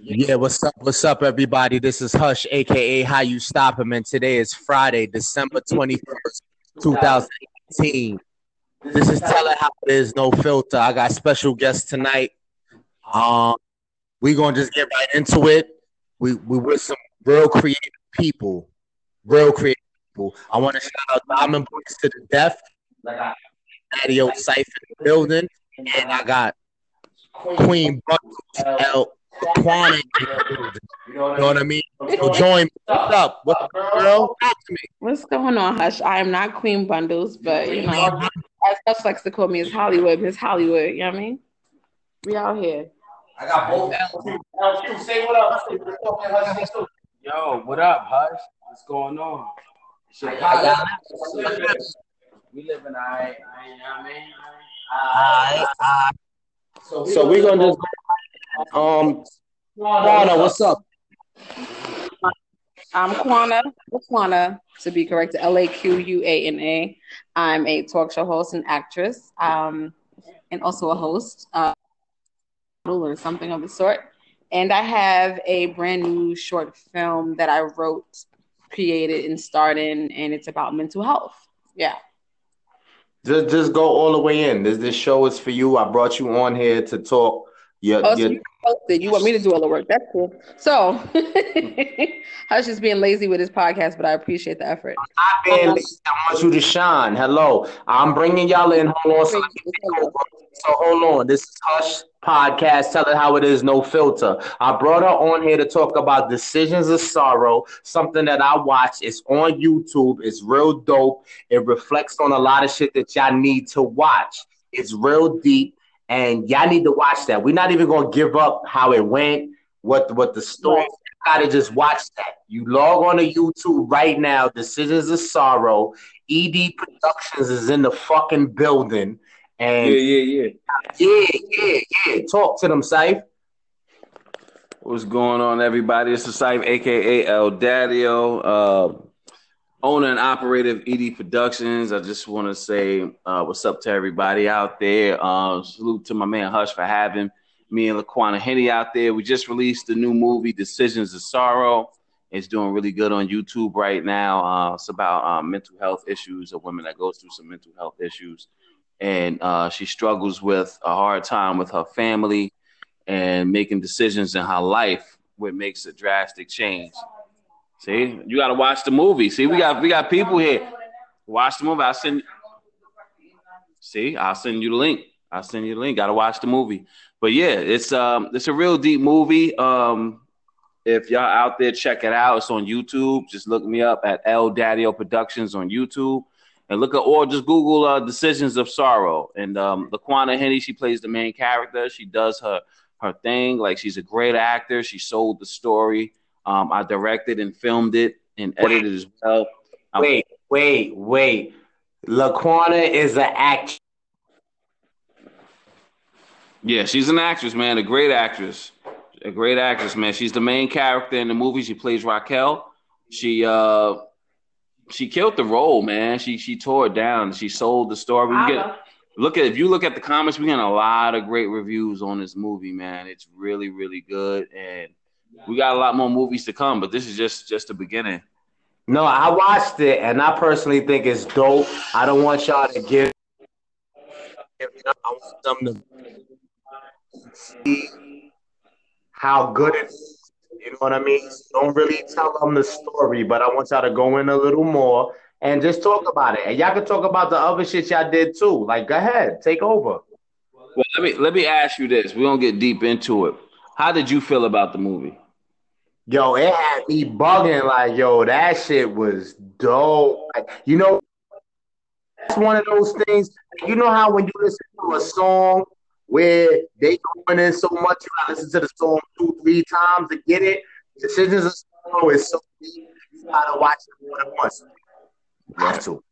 Yeah, what's up? What's up, everybody? This is Hush, aka How You Stop Him, and today is Friday, December 21st, 2018. This is Tell It How It Is, No Filter. I got special guests tonight. Um, we gonna just get right into it. We we with some real creative people, real creative people. I want to shout out Diamond Boys to the. I Patio Cypher in the building, and I got Queen Buckles L. Quantum. You know what I mean? So join me. What's up? What's up, girl? Talk to me. What's going on, Hush? I am not Queen Bundles, but you know, as Hush likes to call me, is Hollywood, Miss Hollywood. You know what I mean? We out here. I got both. LQ, say what up. Yo, what up, Hush? What's going on? Shit, we living alright. You know what I mean? Alright, alright. So we're gonna just um Quana, what's up? I'm Quana, Quana to be correct, L A Q U A N A. I'm a talk show host and actress, um, and also a host, uh, or something of the sort. And I have a brand new short film that I wrote, created, and starred in, and it's about mental health. Yeah. Just just go all the way in. This this show is for you. I brought you on here to talk. Your, Oh, your, you posted. You want me to do all the work? That's cool. So, Hush is being lazy with his podcast, but I appreciate the effort. not being lazy. I want you to shine. Hello. I'm bringing y'all in. Hold on. So. So hold on. This is Hush Podcast. Tell it how it is. No filter. I brought her on here to talk about Decisions of Sorrow, something that I watch. It's on YouTube. It's real dope. It reflects on a lot of shit that y'all need to watch. It's real deep. And y'all need to watch that. We're not even gonna give up how it went, what what the story. Right. Gotta just watch that. You log on to YouTube right now. Decisions of Sorrow. ED Productions is in the fucking building. And yeah, yeah. yeah, yeah, yeah. Talk to them, Safe. What's going on, everybody? It's the Cyph, aka El Daddio, uh, owner and operator of ED Productions. I just want to say uh, what's up to everybody out there. Uh, salute to my man Hush for having me and Laquana Henny out there. We just released the new movie Decisions of Sorrow. It's doing really good on YouTube right now. Uh, it's about um, mental health issues, a woman that goes through some mental health issues, and uh, she struggles with a hard time with her family and making decisions in her life, what makes a drastic change. See, you got to watch the movie. See, we got we got people here. Watch the movie. I send. See, I'll send you the link. I'll send you the link. Got to watch the movie. But yeah, it's um it's a real deep movie. Um, if y'all out there, check it out. It's on YouTube. Just look me up at El Daddio Productions on YouTube. And look at or just Google uh, Decisions of Sorrow. And um Laquana Henny, she plays the main character. She does her her thing. Like she's a great actor. She sold the story. Um, I directed and filmed it and edited as well. I'm- Wait, wait, wait. Laquana is an actress. Yeah, she's an actress, man. A great actress. A great actress, man. She's the main character in the movie. She plays Raquel. She uh she killed the role, man. She she tore it down. She sold the story. We get look at if you look at the comments, we get a lot of great reviews on this movie, man. It's really, really good. And we got a lot more movies to come, but this is just just the beginning. No, I watched it and I personally think it's dope. I don't want y'all to give. I want them to see how good it is. You know what I mean? Don't really tell them the story, but I want y'all to go in a little more and just talk about it. And y'all can talk about the other shit y'all did too. Like, go ahead, take over. Well, let me let me ask you this. We don't get deep into it. How did you feel about the movie? Yo, it had me bugging like, yo, that shit was dope. Like, you know, that's one of those things. You know how when you listen to a song where they going in so much, you gotta listen to the song two, three times to get it. Decisions of Sorrow is so deep, you gotta watch it more than once. Have to.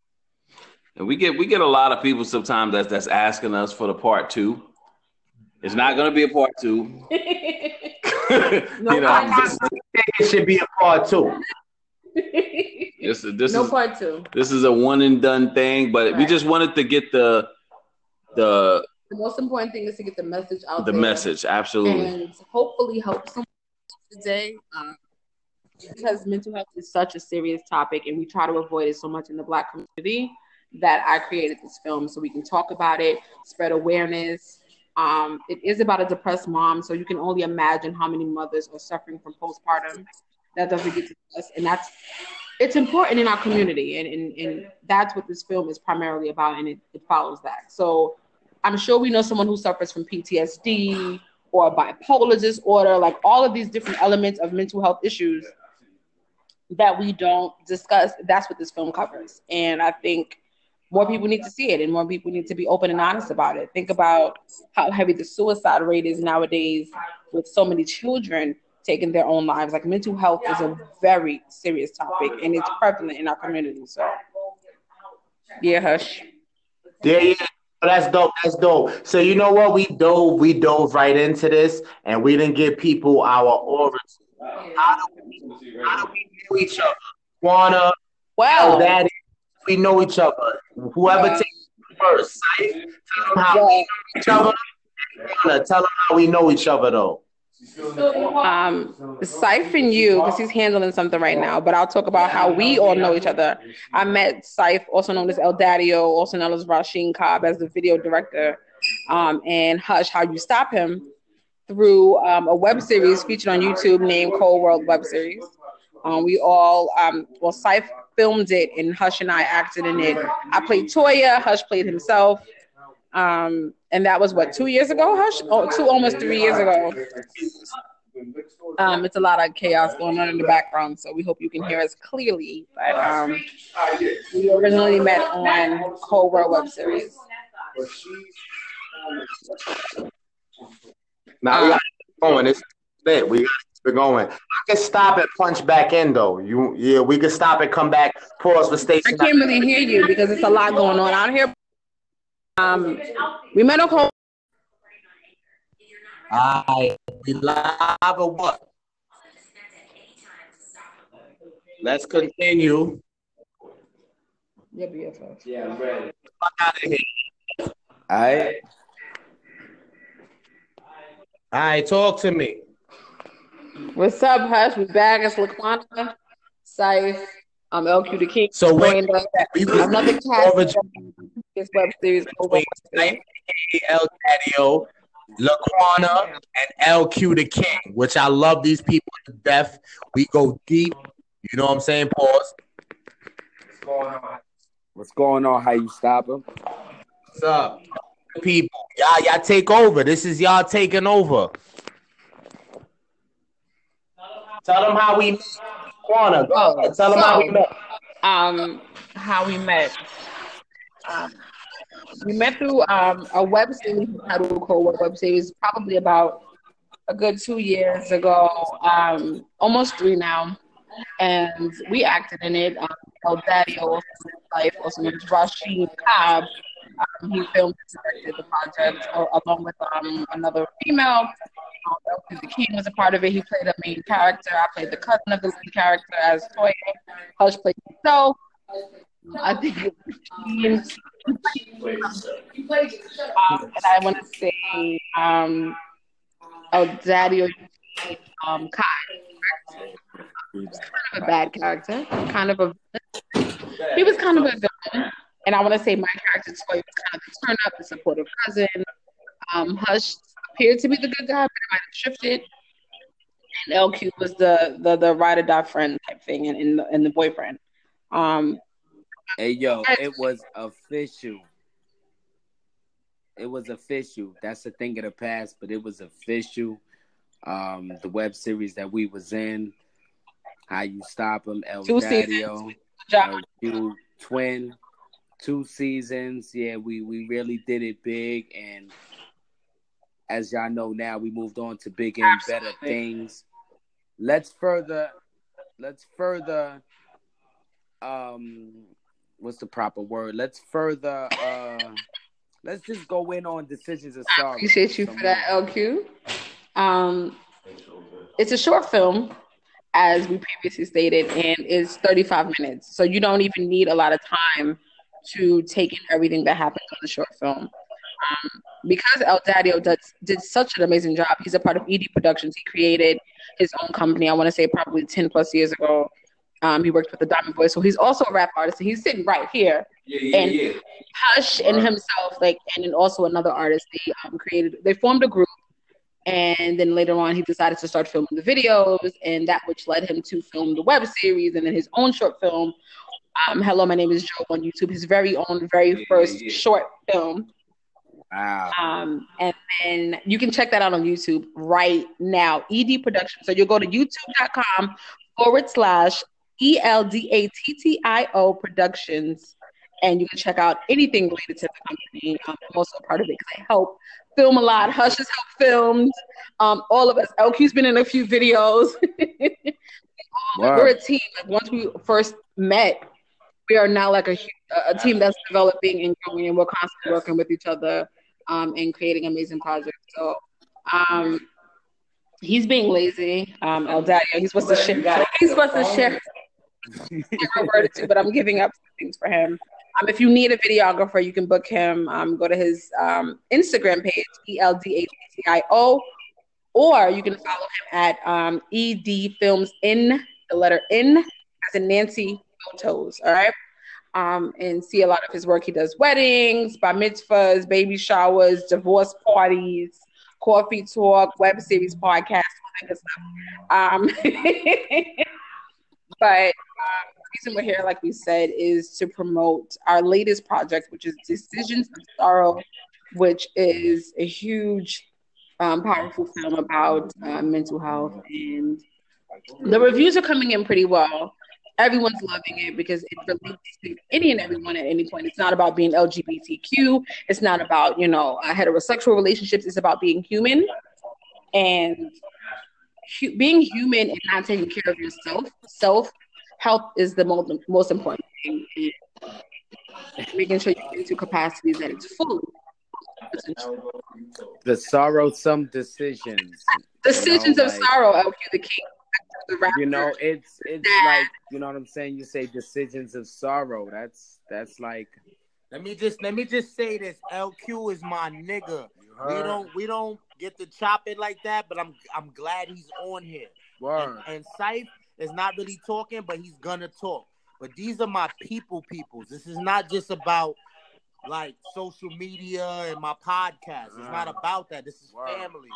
And we get we get a lot of people sometimes that's that's asking us for the part two. It's not gonna be a part two. No you know, I this, personally think it should be a part two. this, is this no is part two. this is a one and done thing, but we just wanted to get the the The most important thing is to get the message out the there message. Absolutely. and hopefully help someone today um, because mental health is such a serious topic, and we try to avoid it so much in the Black community that I created this film so we can talk about it, spread awareness. Um, it is about a depressed mom, so you can only imagine how many mothers are suffering from postpartum. That doesn't get us, and that's it's important in our community, and, and, and that's what this film is primarily about, and it, it follows that. So I'm sure we know someone who suffers from PTSD or bipolar disorder, like all of these different elements of mental health issues that we don't discuss. That's what this film covers. And I think more people need to see it and more people need to be open and honest about it. Think about how heavy the suicide rate is nowadays with so many children taking their own lives. Like mental health is a very serious topic and it's prevalent in our community. So yeah, hush. Yeah, yeah. That's dope. That's dope. So you know what? We dove, we dove right into this, and we didn't give people our origins. How do we, how do we know each other? Wanna? Wow. That we know each other. Whoever takes it first, right? Tell them how we know each other. Wanna tell them how we know each other though. Um, Siphon you because he's handling something right now, but I'll talk about how we all know each other. I met Cyph, also known as El Daddio, also known as Rasheen Cobb, as the video director, um, and Hush, How You Stop Him, through um, a web series featured on YouTube named Cold World Web Series. Um, we all, um, well, Cyph filmed it, and Hush and I acted in it. I played Toya, Hush played himself. Um, and that was what two years ago, Hush? Oh, two almost three years ago. Um, it's a lot of chaos going on in the background, so we hope you can hear us clearly. But um, we originally met on World Web Series. Now we got going. It's it. We got to going. I can stop and punch back in though. You yeah, we can stop and come back. Pause for station. I can't really hear you because it's a lot going on out here. Um, we met a Cold. I we live or what? Let's continue. Yeah, BFF. Yeah, I'm ready. Fuck out of here. All right. All right, talk to me. What's up, Hush? We back. It's Laquana, Cyph, um, LQ the King. So wait, we Another cast from this web series. Cold World El Daddio, Laquana, and LQ the King, which I love these people to death. We go deep. You know what I'm saying? Pause. What's going on? What's going on? How you stop him? What's up? People, y'all, y'all take over. This is y'all taking over. Tell them how we met. Laquana, go Oh, ahead. Tell them how we met. um how we met. Um, we met through um, a web series titled Cold Web Series, probably about a good two years ago, um, almost three now. And we acted in it. Um, El Daddy, also life, also known as Rasheen Cobb. Um, he filmed and directed the project uh, along with um, another female. Um, the King was a part of it. He played a main character. I played the cousin of the lead character as Toya. Hush played himself. I think it was um, and I want to say um, El Daddy um, Kai. Kind of a bad character, kind of a he was kind of a villain. And I want to say my character Toy was kind of the turn up, the supportive cousin. Um, Hush appeared to be the good guy, but it might have shifted. And LQ was the the the ride or die friend type thing, and, and the and the boyfriend. Um, Hey yo, it was official. It was official. That's a thing of the past, but it was official. Um, the web series that we was in, how you stop him, El Two Daddio. LQ twin, two seasons. Yeah, we we really did it big, and as y'all know now, we moved on to bigger and better things. Let's further, let's further, um, what's the proper word? Let's further, uh, let's just go in on decisions of I sorrow. appreciate you for that. LQ. Um, it's a short film, as we previously stated, and it's 35 minutes. So you don't even need a lot of time to take in everything that happens on the short film. Um, because El Daddio did, did such an amazing job, he's a part of ED Productions. He created his own company, I want to say probably 10 plus years ago. Um, he worked with the Diamond Boys, so he's also a rap artist, and he's sitting right here. Yeah, yeah, And- yeah. Hush and himself, like, and then also another artist, they um, created, they formed a group, and then later on, he decided to start filming the videos, and that which led him to film the web series and then his own short film. Um, Hello, my name is Joe on YouTube. His very own, very first short film. Wow. Um, and then you can check that out on YouTube right now. ED Production. So you'll go to youtube.com forward slash E L D A T T I O Productions. And you can check out anything related to the company. Um, I'm also a part of it because I help film a lot. Hush has helped filmed. Um, all of us. LQ's been in a few videos. Wow. We're a team. Like once we first met, we are now like a a team that's developing and growing, and we're constantly working with each other um, and creating amazing projects. So, um, he's being lazy. Um, El Daddio, he's supposed to share. He's supposed to share. to, but I'm giving up things for him. Um, if you need a videographer, you can book him. Um, go to his um, Instagram page, E L D A T I O, or you can follow him at um, ED Films in the letter N as in Nancy Photos. All right. Um, and see a lot of his work. He does weddings, bar mitzvahs, baby showers, divorce parties, coffee talk, web series, podcast, all that good stuff. Um, but um, the reason we're here, like we said, is to promote our latest project, which is Decisions of Sorrow, which is a huge, um, powerful film about uh, mental health. And the reviews are coming in pretty well. Everyone's loving it because it relates to any and everyone at any point. It's not about being LGBTQ. It's not about, you know, uh, heterosexual relationships. It's about being human and hu- being human and not taking care of yourself. Self health is the most, most important thing. And making sure you get into capacities that it's full. The sorrowsome decisions. Decisions know, of like- sorrow, LQ the king. The rapper. You know, it's it's like you know what I'm saying. You say decisions of sorrow. That's that's like Let me just let me just say this. LQ is my nigga. We don't we don't get to chop it like that, but I'm I'm glad he's on here. word. And, and Cyph is not really talking, but he's gonna talk. But these are my people peoples. This is not just about like social media and my podcast. It's not uh-huh. about that. This is Word. family.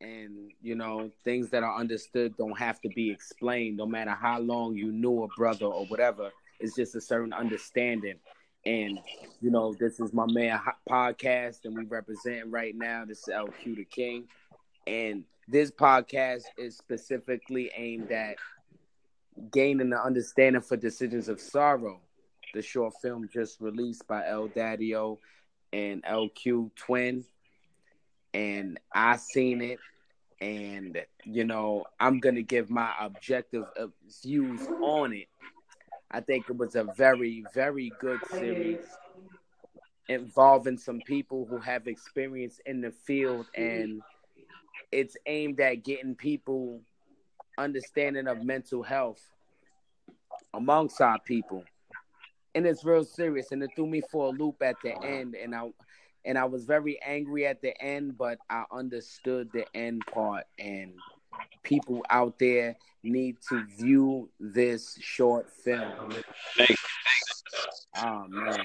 And you know things that are understood don't have to be explained no matter how long you knew a brother or whatever. It's just a certain understanding. And you know this is my man podcast and we represent right now this is lq the king. And this podcast is specifically aimed at gaining the understanding for decisions of sorrow the short film just released by el daddio and lq twin and I seen it, and you know I'm gonna give my objective views on it. I think it was a very, very good series involving some people who have experience in the field, and it's aimed at getting people understanding of mental health amongst our people. And it's real serious, and it threw me for a loop at the end, and I and I was very angry at the end, but I understood the end part. And people out there need to view this short film. Thank Oh man,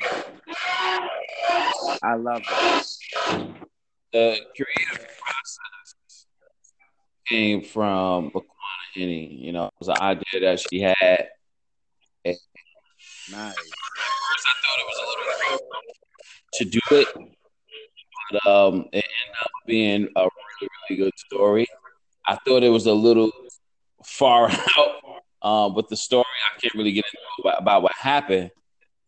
I love it. the creative process came from Laquana Henny. You know, it was an idea that she had. Nice. First, I thought it was a little to do it, but um, it ended up being a really, really good story. I thought it was a little far out uh, with the story. I can't really get into about, about what happened,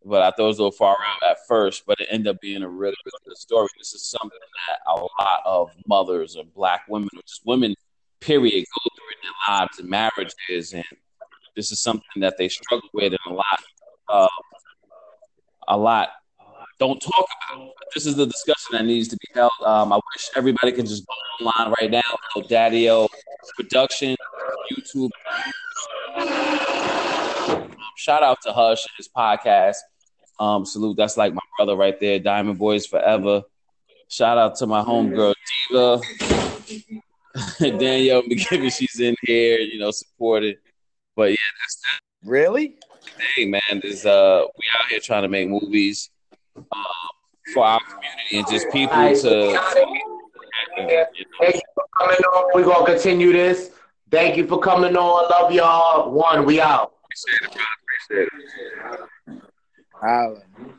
but I thought it was a little far out at first. But it ended up being a really, really good story. This is something that a lot of mothers or black women, or just women, period, go through in their lives and marriages, and this is something that they struggle with, a lot, uh, a lot don't talk about. This is the discussion that needs to be held. Um, I wish everybody can just go online right now. El Daddio Production, YouTube. Um, shout out to Hush and his podcast. Um, salute. That's like my brother right there. Diamond Boys forever. Shout out to my homegirl Diva. Danielle McGivern, she's in here, you know, supported. But yeah, that's the Really? Hey man. Is uh, we out here trying to make movies um, for our community and just people to. you know, Thank you for coming on. We're gonna continue this. Thank you for coming on. Love y'all. One, we out. appreciate it, bro. Appreciate it. Holla.